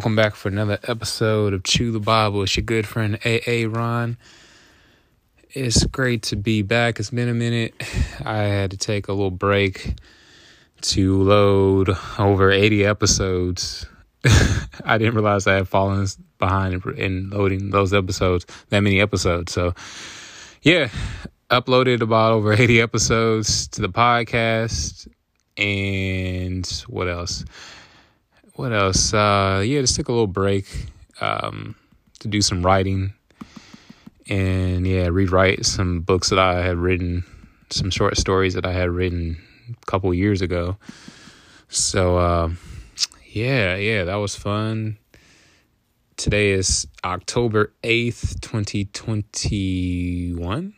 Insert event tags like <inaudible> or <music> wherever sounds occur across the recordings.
Welcome back for another episode of Chew the Bible. It's your good friend AA Ron. It's great to be back. It's been a minute. I had to take a little break to load over 80 episodes. <laughs> I didn't realize I had fallen behind in loading those episodes, that many episodes. So, yeah, uploaded about over 80 episodes to the podcast. And what else? What else? Uh, yeah, just took a little break um, to do some writing and yeah, rewrite some books that I had written, some short stories that I had written a couple years ago. So uh, yeah, yeah, that was fun. Today is October 8th, 2021.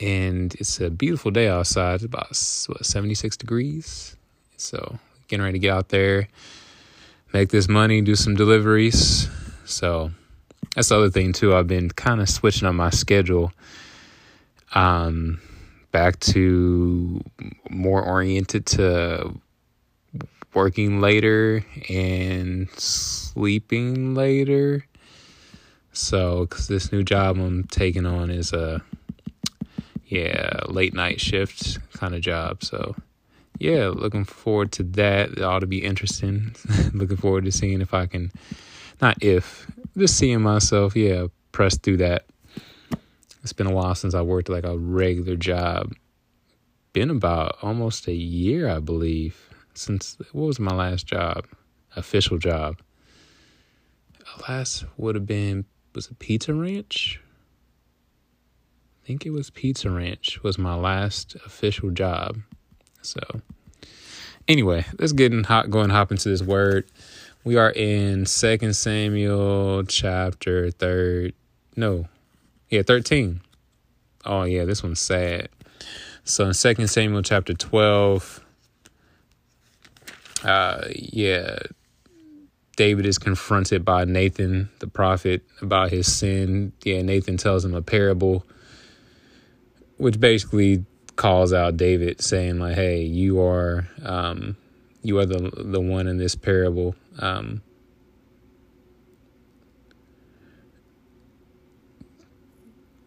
And it's a beautiful day outside. It's about what 76 degrees. So getting ready to get out there, make this money, do some deliveries. So that's the other thing too. I've been kind of switching on my schedule. Um, back to more oriented to working later and sleeping later. So, because this new job I'm taking on is a yeah late night shift kind of job. So yeah, looking forward to that. It ought to be interesting. <laughs> looking forward to seeing if I can, not if, just seeing myself, yeah, press through that. It's been a while since I worked like a regular job. Been about almost a year, I believe, since what was my last job? Official job. Last would have been was it Pizza Ranch? I think it was Pizza Ranch was my last official job. So, anyway, let's get in hot, go and hop into this word. We are in Second Samuel chapter third. No, yeah, thirteen. Oh yeah, this one's sad. So in Second Samuel chapter twelve, uh, yeah, David is confronted by Nathan the prophet about his sin. Yeah, Nathan tells him a parable, which basically calls out David, saying like, "Hey, you are um, you are the the one in this parable." Um,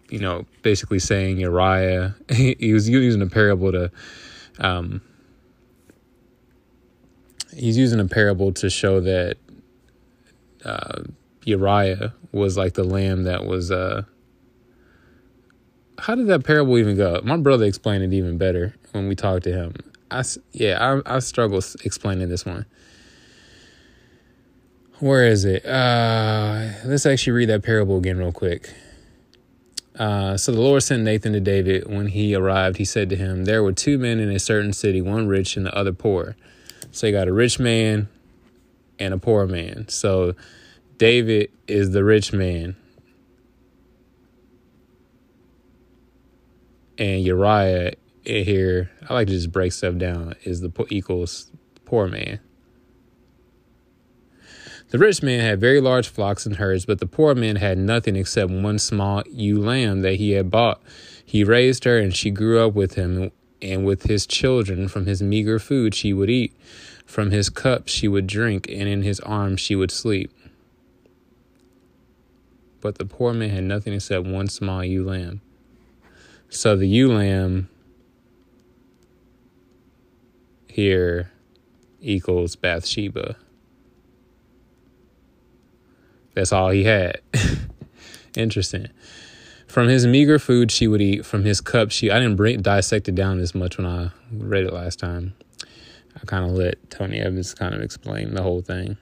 you know, basically saying Uriah. <laughs> he was using a parable to. Um, he's using a parable to show that uh, Uriah was like the lamb that was uh, how did that parable even go? My brother explained it even better when we talked to him. I yeah, I I struggle explaining this one. Where is it? Uh, let's actually read that parable again real quick. Uh, so the Lord sent Nathan to David. When he arrived, he said to him, There were two men in a certain city, one rich and the other poor. So you got a rich man and a poor man. So David is the rich man, and Uriah here, I like to just break stuff down, is the equals poor man. The rich man had very large flocks and herds, but the poor man had nothing except one small ewe lamb that he had bought. He raised her, and she grew up with him and with his children. From his meager food she would eat, from his cup she would drink, and in his arms she would sleep. But the poor man had nothing except one small ewe lamb so the lamb here equals Bathsheba. That's all he had. <laughs> Interesting. From his meager food she would eat, from his cup she I didn't dissect it down this much when I read it last time. I kind of let Tony Evans kind of explain the whole thing.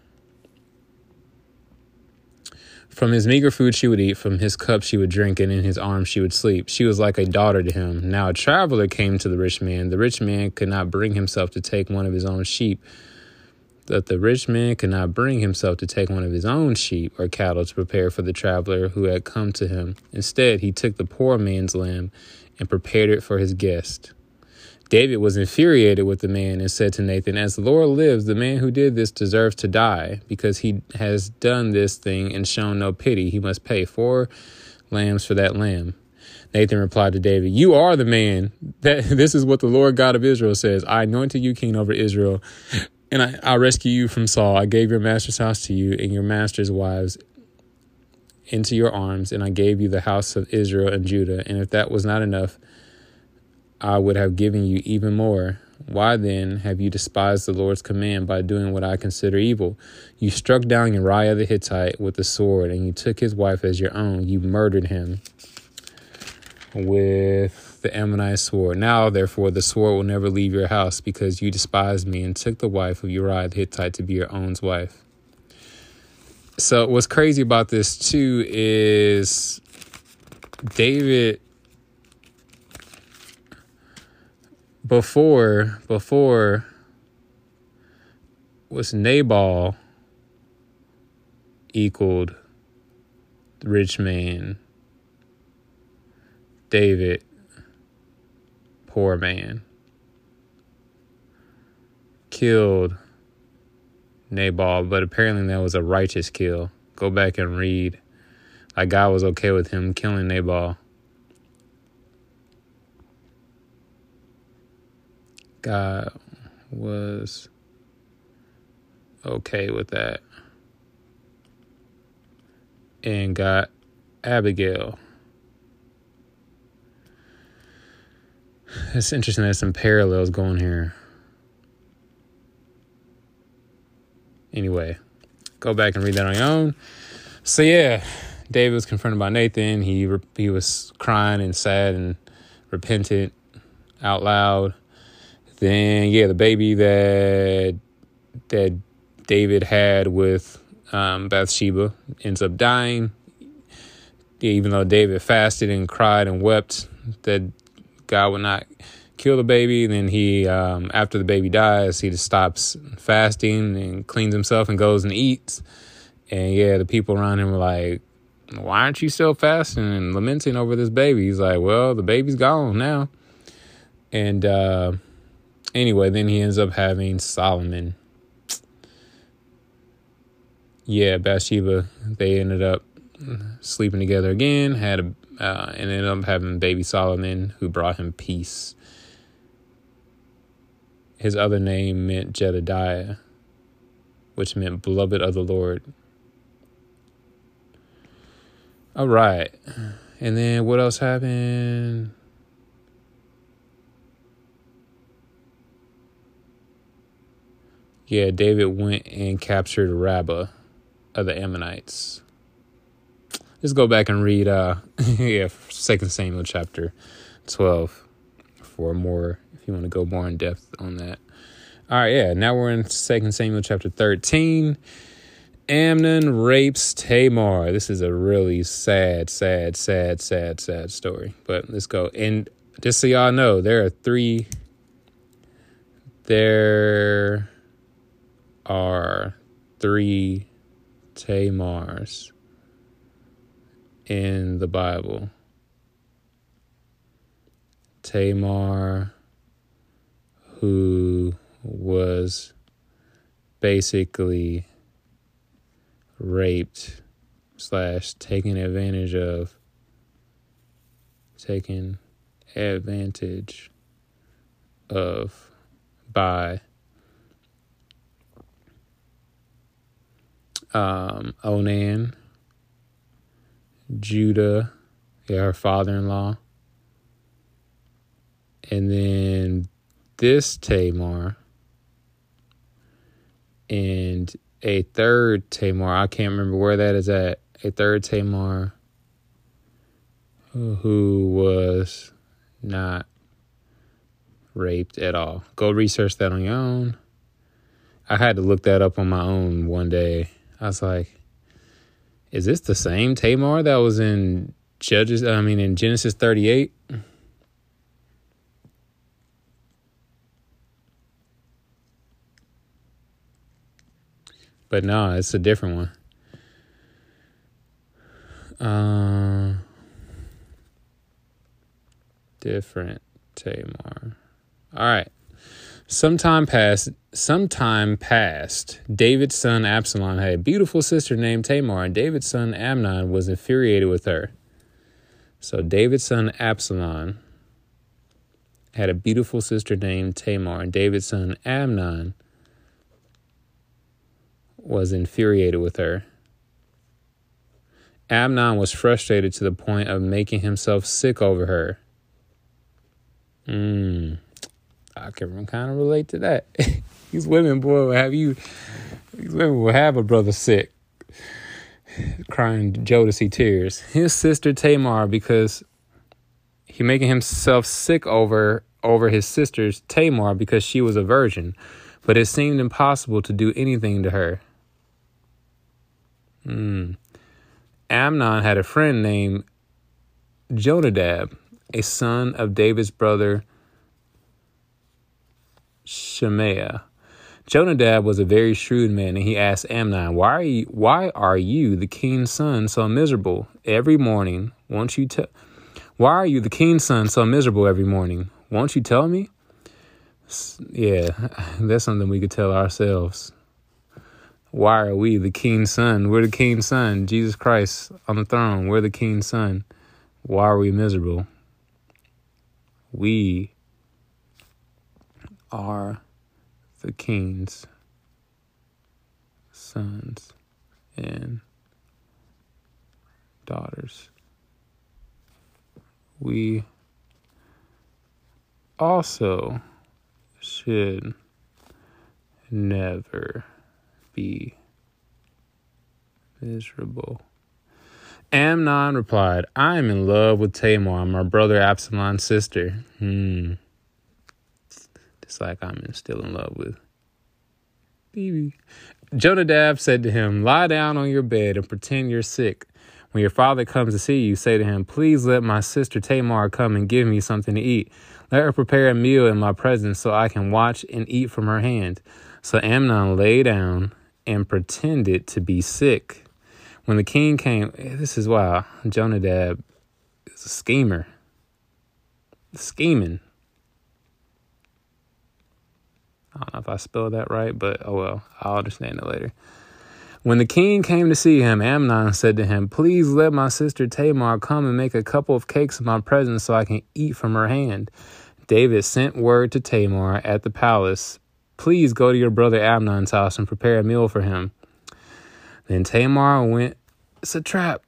From his meager food she would eat, from his cup she would drink, and in his arms she would sleep. She was like a daughter to him. Now a traveler came to the rich man. The rich man could not bring himself to take one of his own sheep. That the rich man could not bring himself to take one of his own sheep or cattle to prepare for the traveler who had come to him. Instead, he took the poor man's lamb and prepared it for his guest. David was infuriated with the man and said to Nathan, As the Lord lives, the man who did this deserves to die, because he has done this thing and shown no pity. He must pay four lambs for that lamb. Nathan replied to David, You are the man. That <laughs> this is what the Lord God of Israel says. I anointed you king over Israel. and I, I'll rescue you from Saul. I gave your master's house to you and your master's wives into your arms, and I gave you the house of Israel and Judah. And if that was not enough, I would have given you even more. Why then have you despised the Lord's command by doing what I consider evil? You struck down Uriah the Hittite with the sword, and you took his wife as your own. You murdered him with the Ammonite sword. Now, therefore, the sword will never leave your house because you despised me and took the wife of Uriah the Hittite to be your own wife. So, what's crazy about this, too, is David before before was Nabal equaled rich man David poor man killed Nabal but apparently that was a righteous kill. Go back and read. Like God was okay with him killing Nabal God was okay with that and got Abigail. It's interesting there's some parallels going here. Anyway, go back and read that on your own. So yeah, David was confronted by Nathan. He he was crying and sad and repentant out loud then yeah, the baby that that David had with um, Bathsheba ends up dying. Even though David fasted and cried and wept that God would not kill the baby, then he um, after the baby dies, he just stops fasting and cleans himself and goes and eats. And yeah, the people around him were like, "Why aren't you still fasting and lamenting over this baby?" He's like, "Well, the baby's gone now." And uh, anyway, then he ends up having Solomon. Yeah, Bathsheba. They ended up sleeping together again. Had a uh, and ended up having baby Solomon, who brought him peace. His other name meant Jedidiah, which meant beloved of the Lord. All right. And then what else happened? Yeah, David went and captured Rabbah of the Ammonites. Let's go back and read uh <laughs> yeah, Second Samuel chapter twelve for more if you want to go more in depth on that. All right, yeah. Now we're in Second Samuel chapter thirteen. Amnon rapes Tamar. This is a really sad, sad, sad, sad, sad story. But let's go. And just so y'all know, there are three. There are three Tamars in the Bible. Tamar, who was basically raped slash taken advantage of, taken advantage of by um, Onan, Judah, yeah, her father in law, and then this Tamar, and a third Tamar. I can't remember where that is at. A third Tamar who was not raped at all. Go research that on your own. I had to look that up on my own one day I was like, is this the same Tamar that was in Judges? I mean, in Genesis 38? But no, it's a different one. Uh, different Tamar. All right. Sometime past, sometime past, David's son Absalom had a beautiful sister named Tamar, and David's son Amnon was infuriated with her. So David's son Absalom had a beautiful sister named Tamar, and David's son Amnon was infuriated with her. Amnon was frustrated to the point of making himself sick over her. Hmm. I can kind of relate to that. <laughs> these women, boy, will have you. These women will have a brother sick, crying Joe to see tears. His sister Tamar, because he making himself sick over over his sister's Tamar because she was a virgin, but it seemed impossible to do anything to her. Hmm. Amnon had a friend named Jonadab, a son of David's brother Shemaiah. Jonadab was a very shrewd man, and he asked Amnon, "Why are you, why are you, the king's son, so miserable every morning? Won't you tell? Why are you, the king's son, so miserable every morning? Won't you tell me?" Yeah, <sighs> that's something we could tell ourselves. Why are we the king's son? We're the king's son, Jesus Christ on the throne. We're the king's son. Why are we miserable? We are the king's sons and daughters. We also should never be miserable. Amnon replied, I am in love with Tamar, my brother Absalom's sister. Hmm. Like I'm still in love with Bibi. Jonadab said to him, Lie down on your bed and pretend you're sick. When your father comes to see you, say to him, Please let my sister Tamar come and give me something to eat. Let her prepare a meal in my presence so I can watch and eat from her hand. So Amnon lay down and pretended to be sick. When the king came, eh, this is why Jonadab is a schemer. Scheming. I don't know if I spelled that right, but oh well, I'll understand it later. When the king came to see him, Amnon said to him, Please let my sister Tamar come and make a couple of cakes in my presence so I can eat from her hand. David sent word to Tamar at the palace Please go to your brother Amnon's house and prepare a meal for him. Then Tamar went, It's a trap.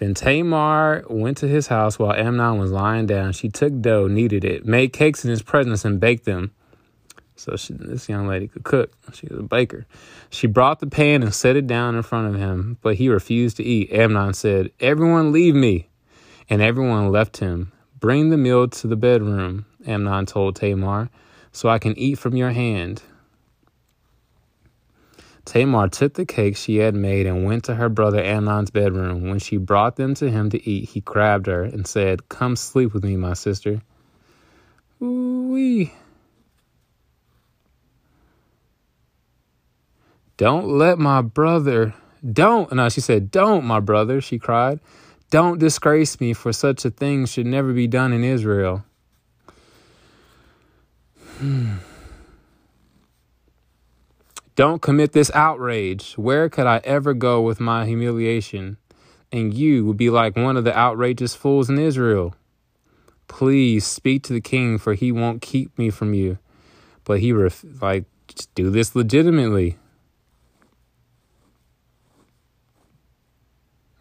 Then Tamar went to his house while Amnon was lying down. She took dough, kneaded it, made cakes in his presence, and baked them. So she, this young lady could cook. She was a baker. She brought the pan and set it down in front of him, but he refused to eat. Amnon said, Everyone leave me. And everyone left him. Bring the meal to the bedroom, Amnon told Tamar, so I can eat from your hand. Tamar took the cakes she had made and went to her brother Amnon's bedroom. When she brought them to him to eat, he grabbed her and said, Come sleep with me, my sister. Ooh-wee. Don't let my brother, don't. No, she said, Don't, my brother, she cried. Don't disgrace me, for such a thing should never be done in Israel. Hmm. Don't commit this outrage. Where could I ever go with my humiliation? And you would be like one of the outrageous fools in Israel. Please speak to the king, for he won't keep me from you. But he ref- like do this legitimately.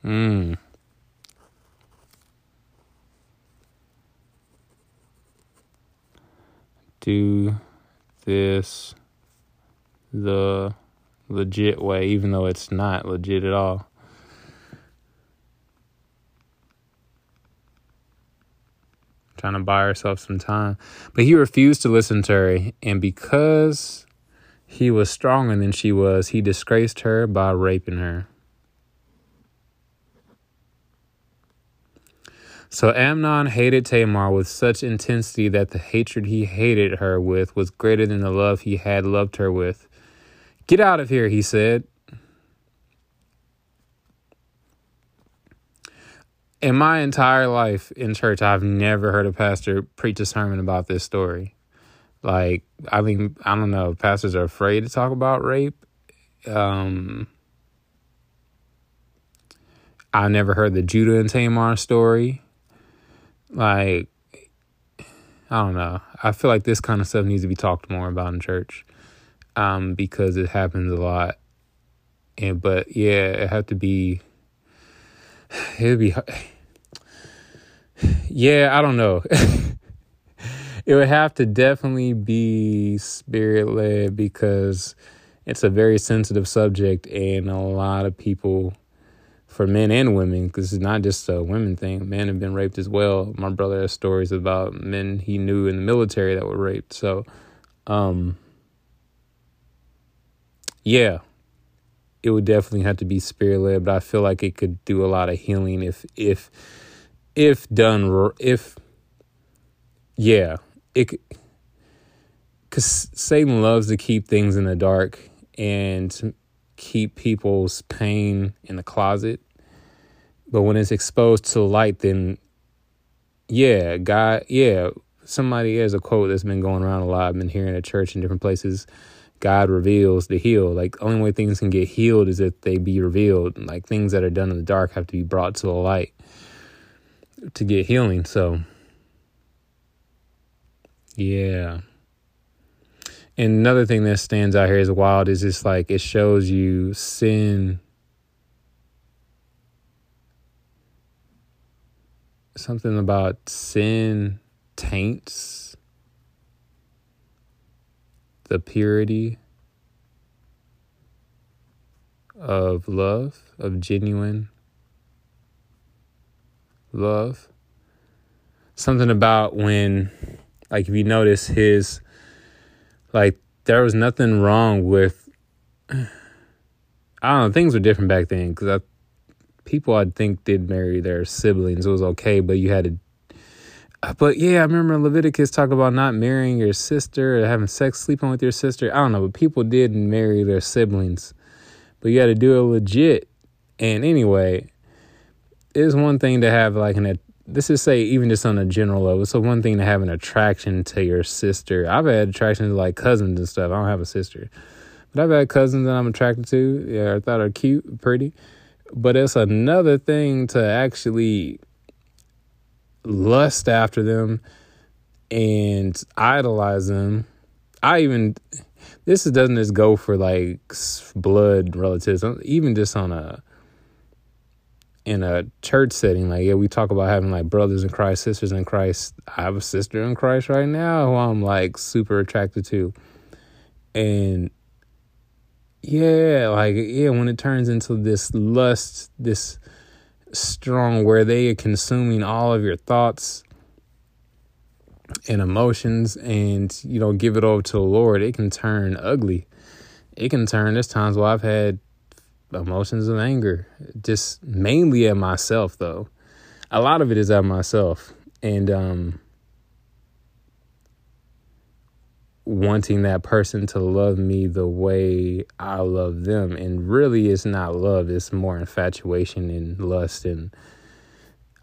Hmm. do this the legit way, even though it's not legit at all. Trying to buy herself some time. But he refused to listen to her, and because he was stronger than she was, he disgraced her by raping her. So Amnon hated Tamar with such intensity that the hatred he hated her with was greater than the love he had loved her with. Get out of here, he said. In my entire life in church, I've never heard a pastor preach a sermon about this story. Like, I mean, I don't know, pastors are afraid to talk about rape. Um, I never heard the Judah and Tamar story. Like, I don't know. I feel like this kind of stuff needs to be talked more about in church, um, because it happens a lot. And but yeah, it had to be. It'd be. <sighs> Yeah, I don't know. <laughs> it would have to definitely be spirit led because it's a very sensitive subject, and a lot of people for men and women because it's not just a women thing. Men have been raped as well. My brother has stories about men he knew in the military that were raped. So, um, yeah, it would definitely have to be spirit led, but I feel like it could do a lot of healing if if if done if yeah it because Satan loves to keep things in the dark and keep people's pain in the closet. But when it's exposed to light, then yeah, God, yeah, somebody has a quote that's been going around a lot. I've been hearing at church in different places. God reveals the heal. Like the only way things can get healed is if they be revealed. Like things that are done in the dark have to be brought to the light to get healing. So yeah. And another thing that stands out here is wild is just like it shows you sin. Something about sin taints the purity of love, of genuine love. Something about when, like, if you notice his like there was nothing wrong with. I don't know. Things were different back then because people I think did marry their siblings. It was okay, but you had to. But yeah, I remember Leviticus talked about not marrying your sister or having sex, sleeping with your sister. I don't know, but people did marry their siblings, but you had to do it legit. And anyway, it's one thing to have like an this is say even just on a general level. So one thing to have an attraction to your sister. I've had attraction to like cousins and stuff. I don't have a sister, but I've had cousins that I'm attracted to. Yeah, I thought are cute, pretty. But it's another thing to actually lust after them and idolize them. I even this doesn't just go for like blood relatives. Uh, even just on a in a church setting, like yeah, we talk about having like brothers in Christ, sisters in Christ. I have a sister in Christ right now who I'm like super attracted to. And yeah, like yeah, when it turns into this lust, this strong where they are consuming all of your thoughts and emotions and you know give it over to the Lord, it can turn ugly. It can turn there's times where I've had emotions of anger, just mainly at myself though. A lot of it is at myself and um wanting that person to love me the way I love them and really it's not love, it's more infatuation and lust and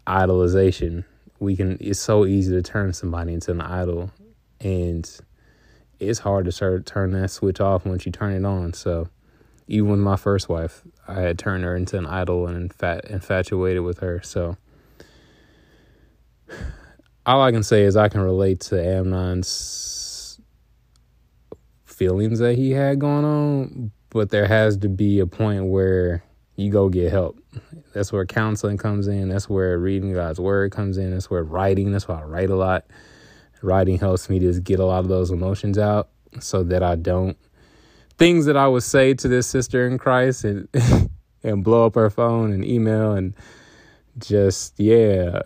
idolization. We can it's so easy to turn somebody into an idol and it's hard to start turn that switch off once you turn it on. So even with my first wife, I had turned her into an idol and infat- infatuated with her. So <sighs> all I can say is I can relate to Amnon's feelings that he had going on, but there has to be a point where you go get help. That's where counseling comes in. That's where reading God's word comes in. That's where writing. That's why I write a lot. Writing helps me to get a lot of those emotions out so that I don't things that I would say to this sister in Christ and <laughs> and blow up her phone and email and just yeah,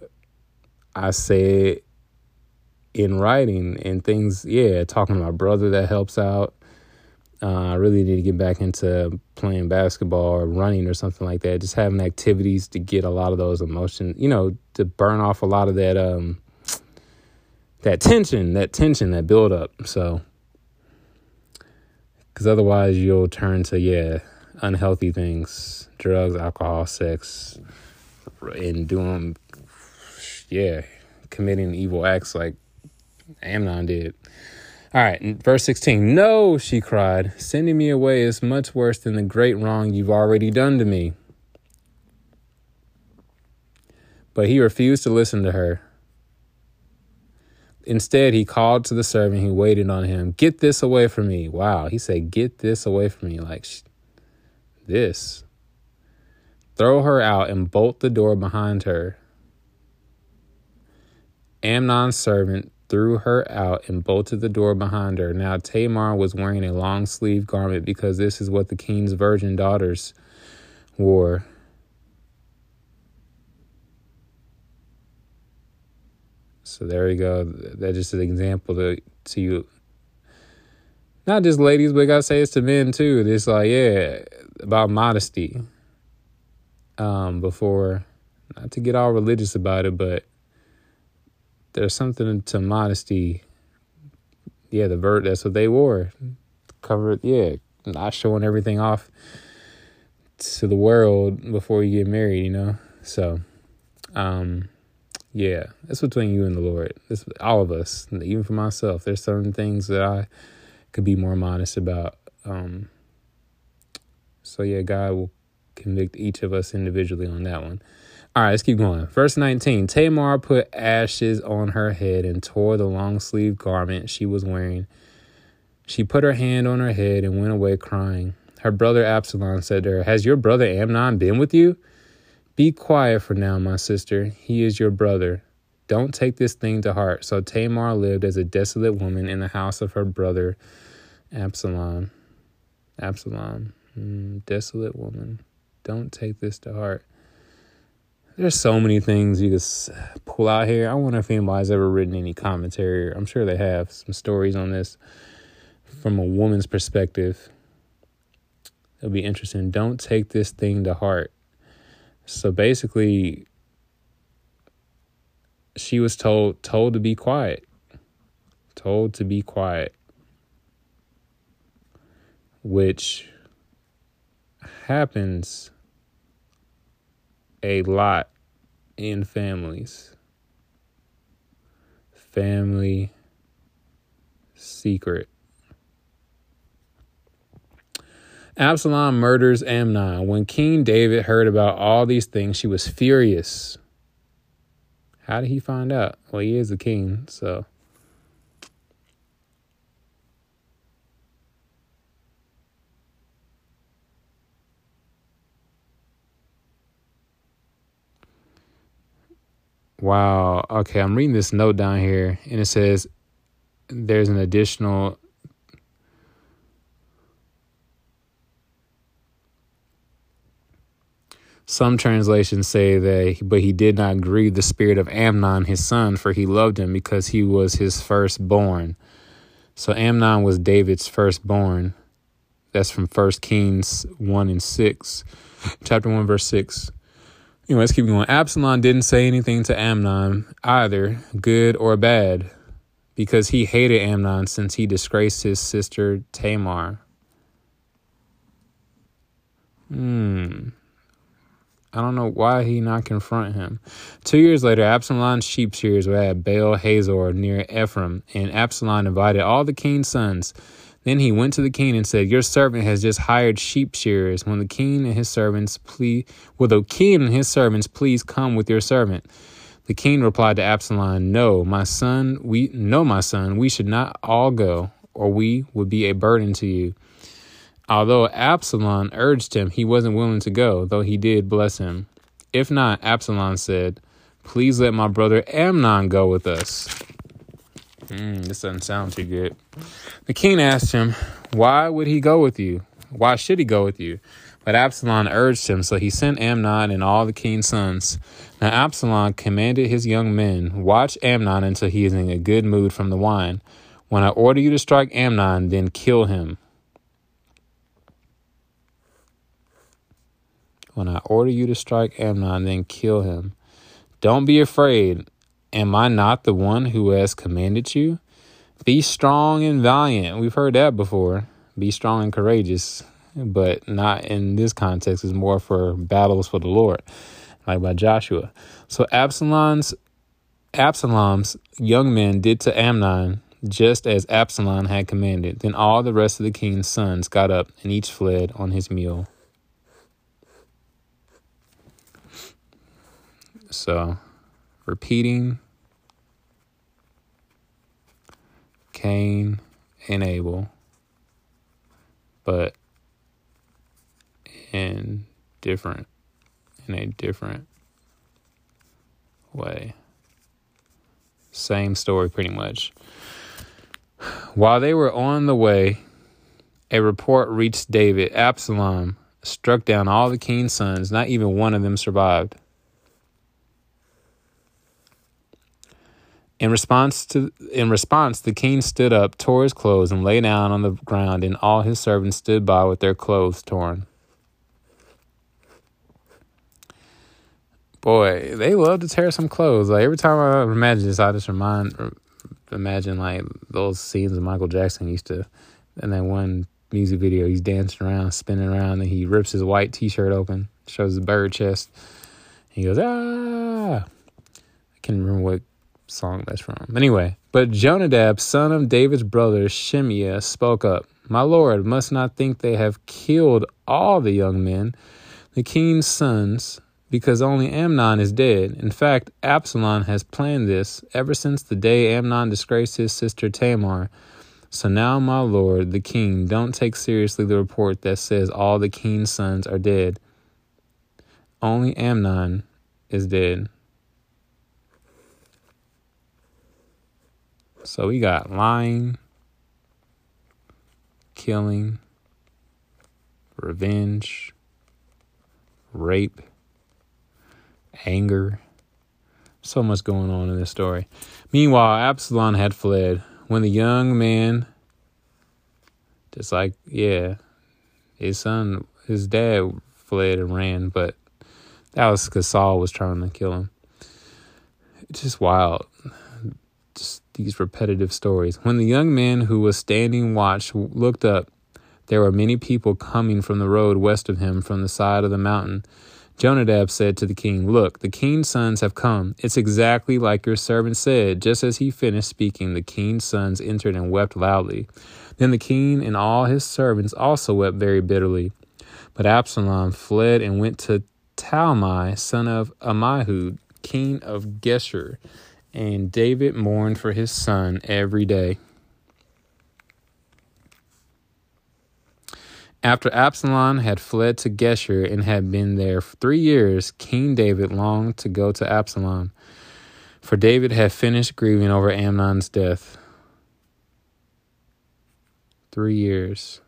I say it in writing and things. Yeah, talking to my brother that helps out. Uh, I really need to get back into playing basketball or running or something like that. Just having activities to get a lot of those emotions, you know, to burn off a lot of that um that tension, that tension, that build up. So because otherwise you'll turn to yeah unhealthy things drugs alcohol sex and doing yeah committing evil acts like amnon did all right verse 16 no she cried sending me away is much worse than the great wrong you've already done to me but he refused to listen to her Instead, he called to the servant who waited on him, Get this away from me. Wow. He said, Get this away from me. Like this. Throw her out and bolt the door behind her. Amnon's servant threw her out and bolted the door behind her. Now Tamar was wearing a long sleeved garment because this is what the king's virgin daughters wore. So there you go. That's just an example to to you. Not just ladies, but I gotta say it's to men too. It's like, yeah, about modesty. Um, before not to get all religious about it, but there's something to modesty. Yeah, the vert that's what they wore. Covered yeah, not showing everything off to the world before you get married, you know? So um yeah, it's between you and the Lord. It's all of us, even for myself. There's certain things that I could be more modest about. Um, so yeah, God will convict each of us individually on that one. All right, let's keep going. Verse 19 Tamar put ashes on her head and tore the long sleeved garment she was wearing. She put her hand on her head and went away crying. Her brother Absalom said to her, Has your brother Amnon been with you? Be quiet for now, my sister. He is your brother. Don't take this thing to heart. So Tamar lived as a desolate woman in the house of her brother Absalom. Absalom, mm, desolate woman. Don't take this to heart. There's so many things you could pull out here. I wonder if anybody's ever written any commentary. I'm sure they have some stories on this from a woman's perspective. It'll be interesting. Don't take this thing to heart. So basically, she was told told to be quiet. Told to be quiet. Which happens a lot in families. Family secret. Absalom murders Amnon. When King David heard about all these things, she was furious. How did he find out? Well, he is the king, so. Wow. Okay, I'm reading this note down here, and it says there's an additional Some translations say that, but he did not grieve the spirit of Amnon, his son, for he loved him because he was his firstborn. So Amnon was David's firstborn. That's from First Kings 1 and 6, chapter 1, verse 6. Anyway, let's keep going. Absalom didn't say anything to Amnon either, good or bad, because he hated Amnon since he disgraced his sister Tamar. Hmm. I don't know why he not confront him. Two years later, Absalom's sheep shears were at Baal Hazor near Ephraim, and Absalom invited all the king's sons. Then he went to the king and said, Your servant has just hired sheep shearers. When the king and his servants please will the king and his servants please come with your servant? The king replied to Absalom, No, my son, we no, my son, we should not all go, or we would be a burden to you. Although Absalom urged him, he wasn't willing to go, though he did bless him. If not, Absalom said, Please let my brother Amnon go with us. Mm, this doesn't sound too good. The king asked him, Why would he go with you? Why should he go with you? But Absalom urged him, so he sent Amnon and all the king's sons. Now Absalom commanded his young men, Watch Amnon until he is in a good mood from the wine. When I order you to strike Amnon, then kill him. When I order you to strike Amnon, then kill him. Don't be afraid. Am I not the one who has commanded you? Be strong and valiant. We've heard that before. Be strong and courageous, but not in this context. It's more for battles for the Lord, like by Joshua. So Absalom's Absalom's young men did to Amnon just as Absalom had commanded. Then all the rest of the king's sons got up, and each fled on his mule. So, repeating Cain and Abel, but in different in a different way. Same story pretty much. While they were on the way, a report reached David Absalom struck down all the king's sons, not even one of them survived. In response to in response, the king stood up, tore his clothes, and lay down on the ground, and all his servants stood by with their clothes torn. Boy, they love to tear some clothes. Like every time I imagine this, I just remind imagine like those scenes of Michael Jackson used to in that one music video, he's dancing around, spinning around, and he rips his white t shirt open, shows his bird chest. He goes, ah I can't remember what song that's from. Anyway, but Jonadab, son of David's brother Shimeah, spoke up. My lord must not think they have killed all the young men, the king's sons, because only Amnon is dead. In fact, Absalom has planned this ever since the day Amnon disgraced his sister Tamar. So now, my lord, the king, don't take seriously the report that says all the king's sons are dead. Only Amnon is dead. So we got lying, killing, revenge, rape, anger. So much going on in this story. Meanwhile, Absalom had fled. When the young man, just like, yeah, his son, his dad fled and ran, but that was because Saul was trying to kill him. It's just wild just these repetitive stories. When the young man who was standing watch looked up, there were many people coming from the road west of him from the side of the mountain. Jonadab said to the king, Look, the king's sons have come. It's exactly like your servant said. Just as he finished speaking, the king's sons entered and wept loudly. Then the king and all his servants also wept very bitterly. But Absalom fled and went to Talmai, son of Ammihud, king of Geshur. And David mourned for his son every day. After Absalom had fled to Geshur and had been there three years, King David longed to go to Absalom, for David had finished grieving over Amnon's death. Three years.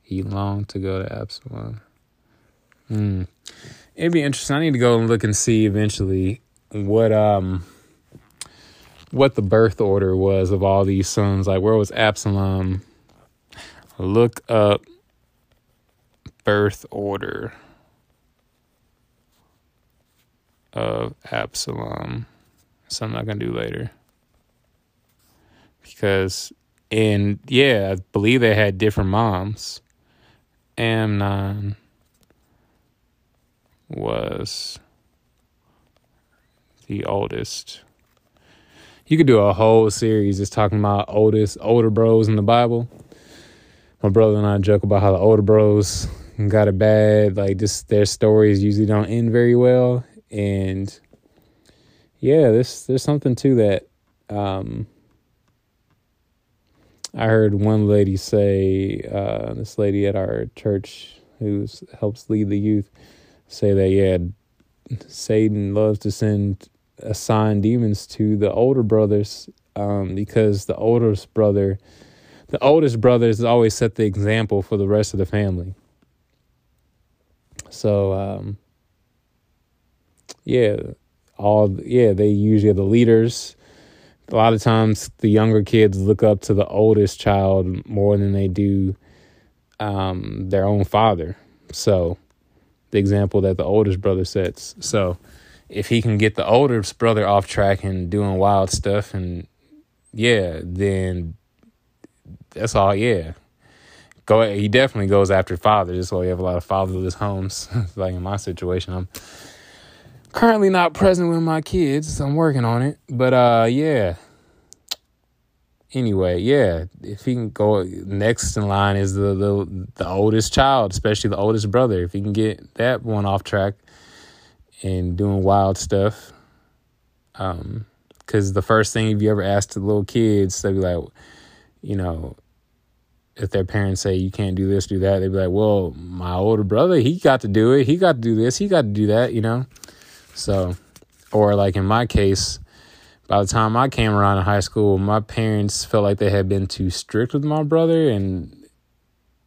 He longed to go to Absalom. Hmm. It'd be interesting. I need to go and look and see eventually what um what the birth order was of all these sons. Like where was Absalom? Look up birth order of Absalom. Something I'm gonna do later. Because and yeah, I believe they had different moms. Amnon was the oldest. You could do a whole series just talking about oldest older bros in the Bible. My brother and I joke about how the older bros got it bad. Like just their stories usually don't end very well. And yeah, there's there's something to that. Um, I heard one lady say, uh, this lady at our church who helps lead the youth, say that yeah, Satan loves to send assign demons to the older brothers um, because the oldest brother, the oldest brothers always set the example for the rest of the family. So, um, yeah, all yeah, they usually are the leaders. A lot of times, the younger kids look up to the oldest child more than they do um, their own father. So, the example that the oldest brother sets. So, if he can get the oldest brother off track and doing wild stuff and yeah, then that's all. Yeah, go. He definitely goes after fathers. That's why we have a lot of fatherless homes. <laughs> like in my situation, I'm currently not present with my kids. I'm working on it, but uh, yeah. Anyway, yeah, if he can go next in line is the the the oldest child, especially the oldest brother. If he can get that one off track, and doing wild stuff. Um, because the first thing if you ever ask the little kids, they'll be like, you know, if their parents say you can't do this, do that, they'd be like, well, my older brother, he got to do it. He got to do this. He got to do that, you know? So, or like in my case, by the time I came around in high school, my parents felt like they had been too strict with my brother and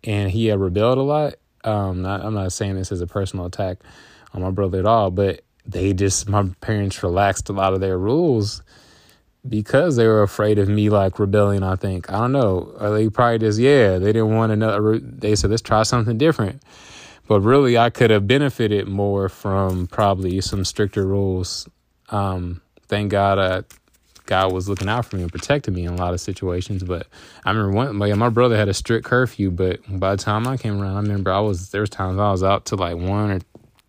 and he had rebelled a lot. Um, not, I'm not saying this as a personal attack on my brother at all, but they just my parents relaxed a lot of their rules because they were afraid of me like rebelling. I think I don't know. Or they probably just yeah they didn't want another. They said let's try something different. But really, I could have benefited more from probably some stricter rules. Um, thank God, uh, God was looking out for me and protecting me in a lot of situations. But I remember one, my, my brother had a strict curfew, but by the time I came around, I remember I was there was times I was out to like one or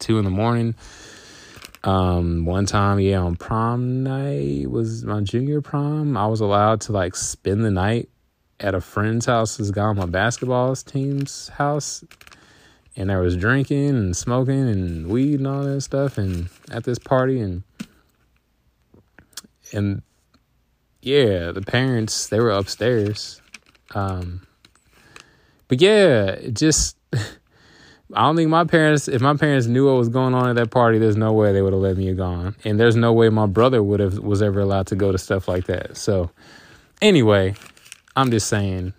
two in the morning um, one time, yeah, on prom night was my junior prom. I was allowed to like spend the night at a friend's house. This guy on my basketball team's house, and there was drinking and smoking and weed and all that stuff, and at this party and and yeah, the parents they were upstairs. Um, but yeah, it just <laughs> I don't think my parents, if my parents knew what was going on at that party, there's no way they would have let me have gone, and there's no way my brother would have was ever allowed to go to stuff like that. So, anyway, I'm just saying,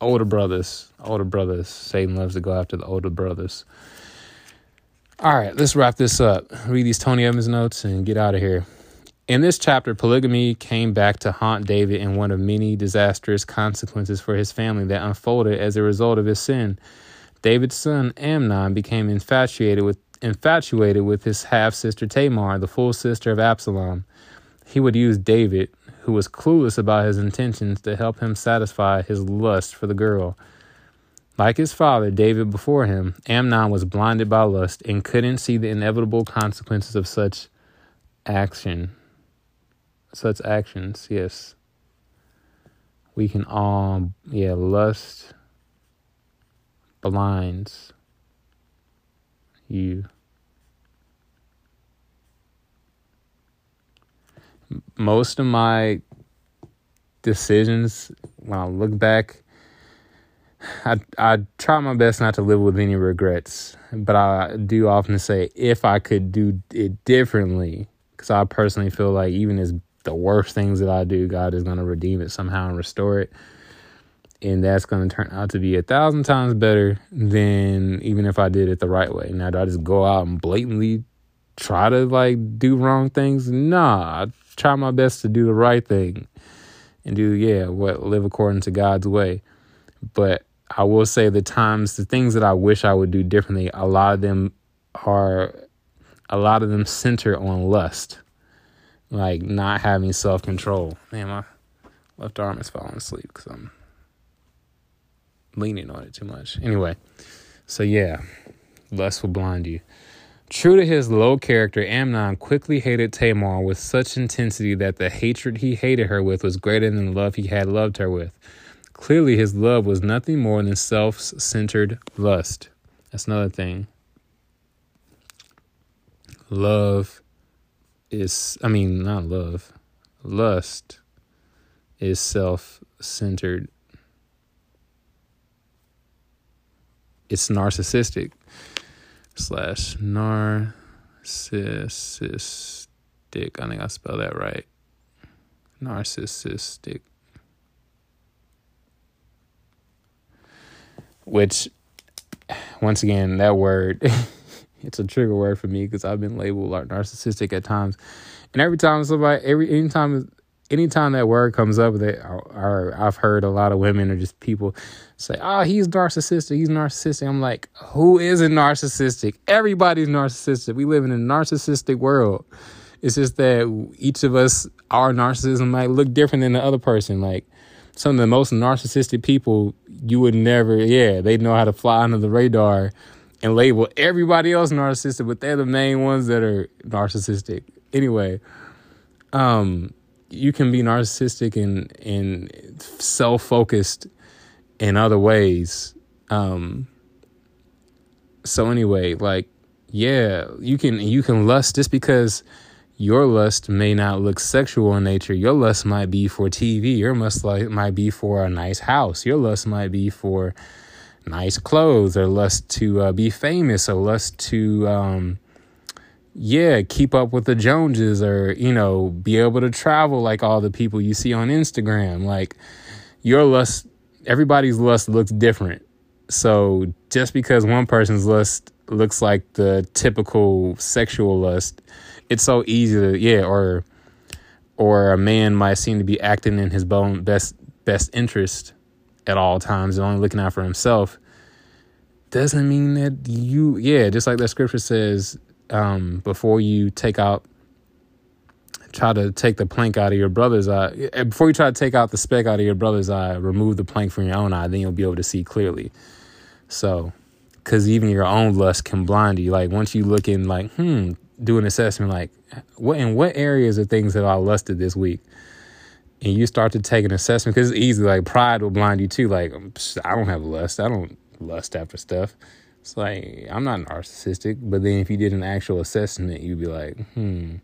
older brothers, older brothers. Satan loves to go after the older brothers. All right, let's wrap this up. Read these Tony Evans notes and get out of here. In this chapter, polygamy came back to haunt David in one of many disastrous consequences for his family that unfolded as a result of his sin. David's son Amnon became infatuated with infatuated with his half sister Tamar, the full sister of Absalom. He would use David, who was clueless about his intentions, to help him satisfy his lust for the girl. Like his father, David before him, Amnon was blinded by lust and couldn't see the inevitable consequences of such action. Such actions, yes. We can all, yeah, lust blinds you. Most of my decisions, when I look back, I I try my best not to live with any regrets, but I do often say if I could do it differently, because I personally feel like even as the worst things that I do, God is going to redeem it somehow and restore it and that's going to turn out to be a thousand times better than even if I did it the right way. Now, do I just go out and blatantly try to like do wrong things? Nah, I try my best to do the right thing and do yeah, what live according to God's way. But I will say the times, the things that I wish I would do differently, a lot of them are, a lot of them center on lust, like not having self control. Man, my left arm is falling asleep because I'm leaning on it too much. Anyway, so yeah, lust will blind you. True to his low character, Amnon quickly hated Tamar with such intensity that the hatred he hated her with was greater than the love he had loved her with. Clearly, his love was nothing more than self centered lust. That's another thing. Love is, I mean, not love, lust is self centered it's narcissistic slash narcissistic. I think I spelled that right. Narcissistic. Which, once again, that word, <laughs> it's a trigger word for me because I've been labeled like narcissistic at times. And every time somebody, every anytime anytime that word comes up, that or I've heard a lot of women or just people say, "Oh, he's narcissistic. He's narcissistic." I'm like, who isn't narcissistic? Everybody's narcissistic. We live in a narcissistic world. It's just that each of us, our narcissism might look different than the other person. Like some of the most narcissistic people, you would never, yeah, they know how to fly under the radar and label everybody else narcissistic, but they're the main ones that are narcissistic. Anyway, um, you can be narcissistic and and self focused in other ways. Um, so anyway, like yeah, you can you can lust just because your lust may not look sexual in nature. Your lust might be for TV. Your lust might be for a nice house. Your lust might be for nice clothes or lust to uh, be famous or lust to, um, yeah, keep up with the Joneses or, you know, be able to travel like all the people you see on Instagram. Like your lust, everybody's lust looks different. So just because one person's lust looks like the typical sexual lust, it's so easy to yeah, or or a man might seem to be acting in his own best best interest at all times and only looking out for himself doesn't mean that you yeah just like that scripture says um, before you take out try to take the plank out of your brother's eye eh, before you try to take out the speck out of your brother's eye remove the plank from your own eye then you'll be able to see clearly. So because even your own lust can blind you. Like once you look in like hmm do an assessment like what in what areas of things have i lusted this week? And you start to take an assessment because it's easy like pride will blind you too. Like i don't have lust. I don't lust after stuff it's like i'm not narcissistic but then if you did an actual assessment you'd be like hmm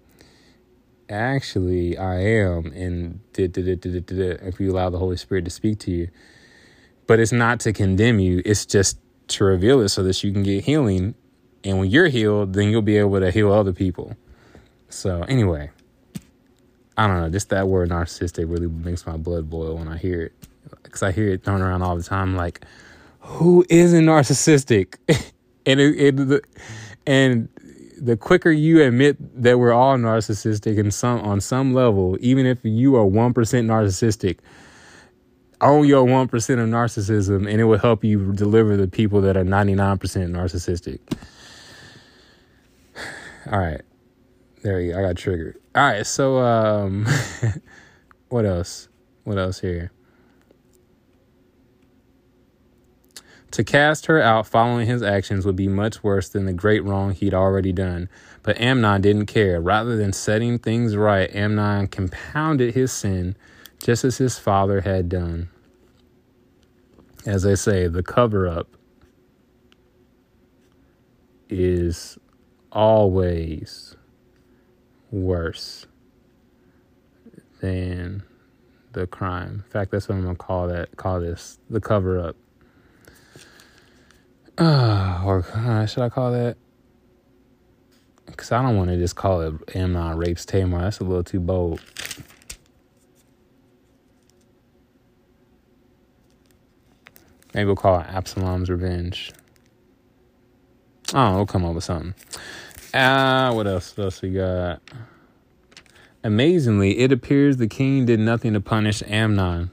actually i am and if you allow the holy spirit to speak to you but it's not to condemn you it's just to reveal it so that you can get healing and when you're healed then you'll be able to heal other people so anyway I don't know, just that word narcissistic really makes my blood boil when I hear it. Because I hear it thrown around all the time. Like, who isn't narcissistic? <laughs> and it, it the, and the quicker you admit that we're all narcissistic in some on some level, even if you are one percent narcissistic, own your one percent of narcissism, and it will help you deliver the people that are ninety nine percent narcissistic. <sighs> All right. There you go. I got triggered. All right. So, um, <laughs> what else? What else here? To cast her out following his actions would be much worse than the great wrong he'd already done. But Amnon didn't care. Rather than setting things right, Amnon compounded his sin just as his father had done. As they say, the cover up is always worse than the crime. In fact, that's what I'm gonna call that. Call this the cover up. Uh, <sighs> or uh, should I call that? Because I don't want to just call it Amnon rapes Tamar. That's a little too bold. Maybe we'll call it Absalom's revenge. Oh, we'll come up with something. Ah, uh, what else? What else we got? Amazingly, it appears the king did nothing to punish Amnon.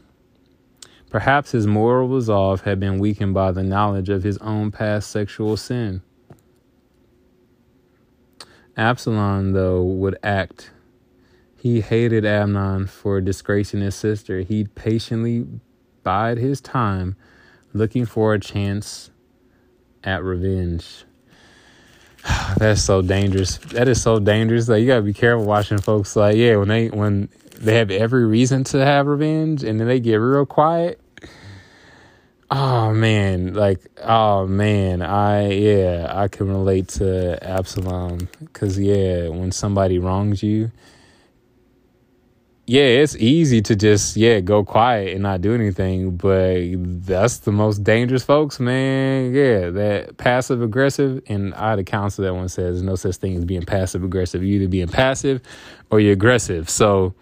Perhaps his moral resolve had been weakened by the knowledge of his own past sexual sin. Absalom, though, would act. He hated Amnon for disgracing his sister. He'd patiently bide his time looking for a chance at revenge. <sighs> That's so dangerous. That is so dangerous. Like you gotta be careful watching folks. Like yeah, when they when they have every reason to have revenge, and then they get real quiet. Oh man, like oh man, I yeah, I can relate to Absalom because yeah, when somebody wrongs you, yeah, it's easy to just yeah go quiet and not do anything, but that's the most dangerous folks, man. Yeah, that passive aggressive, and I had a counselor that one says no such thing as being passive aggressive. You either being passive or you're aggressive. So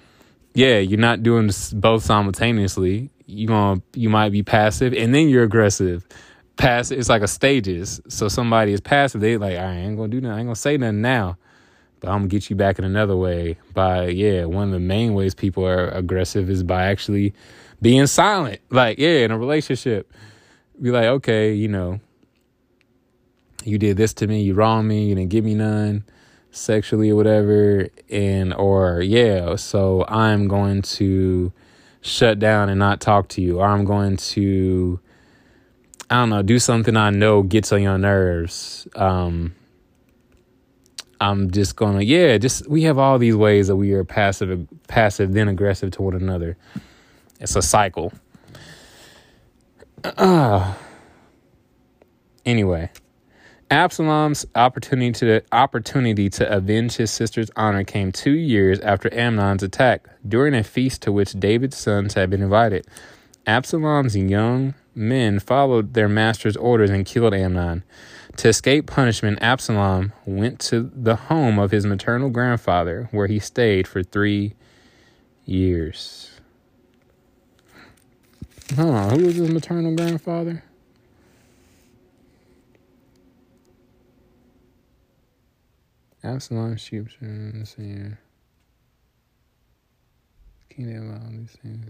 yeah, you're not doing both simultaneously. You going you might be passive and then you're aggressive. Passive, it's like a stages. So somebody is passive, they like I ain't gonna do nothing. I ain't gonna say nothing now but I'm gonna get you back in another way by yeah one of the main ways people are aggressive is by actually being silent like yeah in a relationship be like okay you know you did this to me you wronged me you didn't give me none sexually or whatever and or yeah so i'm going to shut down and not talk to you or i'm going to i don't know do something i know gets on your nerves um I'm just gonna yeah, just we have all these ways that we are passive passive then aggressive to one another. It's a cycle. Uh, <clears throat> anyway, Absalom's opportunity to opportunity to avenge his sister's honor came two years after Amnon's attack, during a feast to which David's sons had been invited. Absalom's young men followed their master's orders and killed Amnon. To escape punishment, Absalom went to the home of his maternal grandfather, where he stayed for three years. Hold who was his maternal grandfather? Absalom sheep let's see here. King all these things.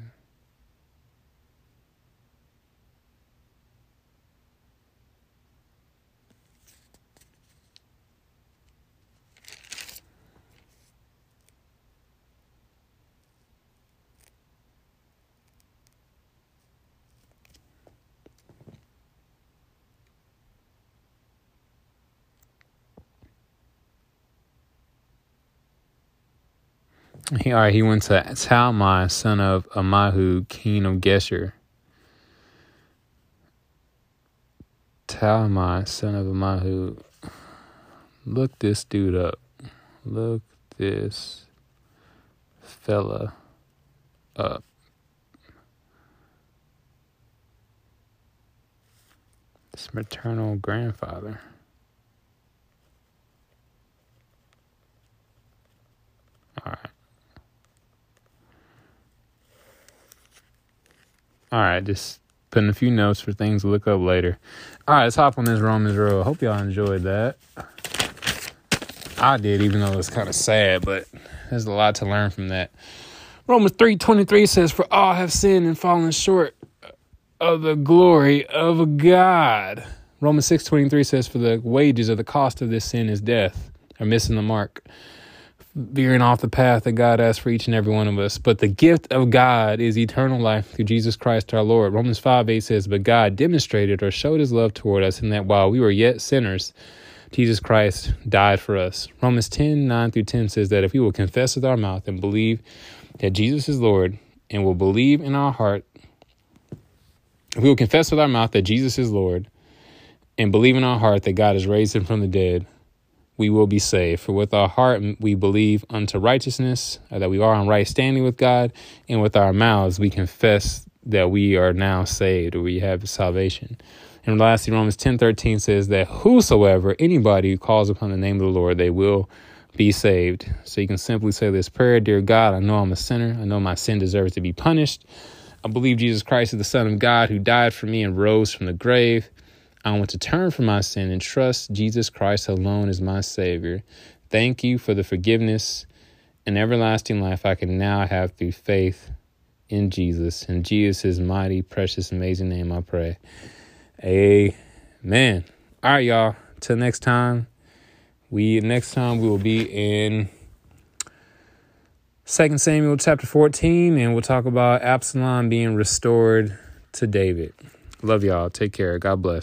He, all right, he went to Talmai, son of Amahu, king of Geshur. Talmai, son of Amahu. Look this dude up. Look this fella up. His maternal grandfather. All right. All right, just putting a few notes for things to look up later. All right, let's hop on this Romans road. Hope y'all enjoyed that. I did, even though it's kind of sad, but there's a lot to learn from that. Romans 3:23 says, "For all have sinned and fallen short of the glory of God." Romans 6:23 says, "For the wages of the cost of this sin is death," or missing the mark veering off the path that God has for each and every one of us. But the gift of God is eternal life through Jesus Christ our Lord. Romans 5 8 says, But God demonstrated or showed his love toward us in that while we were yet sinners, Jesus Christ died for us. Romans 10 9 through 10 says that if we will confess with our mouth and believe that Jesus is Lord and will believe in our heart, if we will confess with our mouth that Jesus is Lord and believe in our heart that God has raised him from the dead, we will be saved. For with our heart we believe unto righteousness, uh, that we are on right standing with God, and with our mouths we confess that we are now saved or we have salvation. And lastly, Romans ten thirteen says that whosoever, anybody who calls upon the name of the Lord, they will be saved. So you can simply say this prayer Dear God, I know I'm a sinner. I know my sin deserves to be punished. I believe Jesus Christ is the Son of God who died for me and rose from the grave. I want to turn from my sin and trust Jesus Christ alone as my Savior. Thank you for the forgiveness and everlasting life I can now have through faith in Jesus. In Jesus' mighty, precious, amazing name, I pray. Amen. All right, y'all. Till next time. We next time we will be in Second Samuel chapter 14, and we'll talk about Absalom being restored to David. Love y'all. Take care. God bless.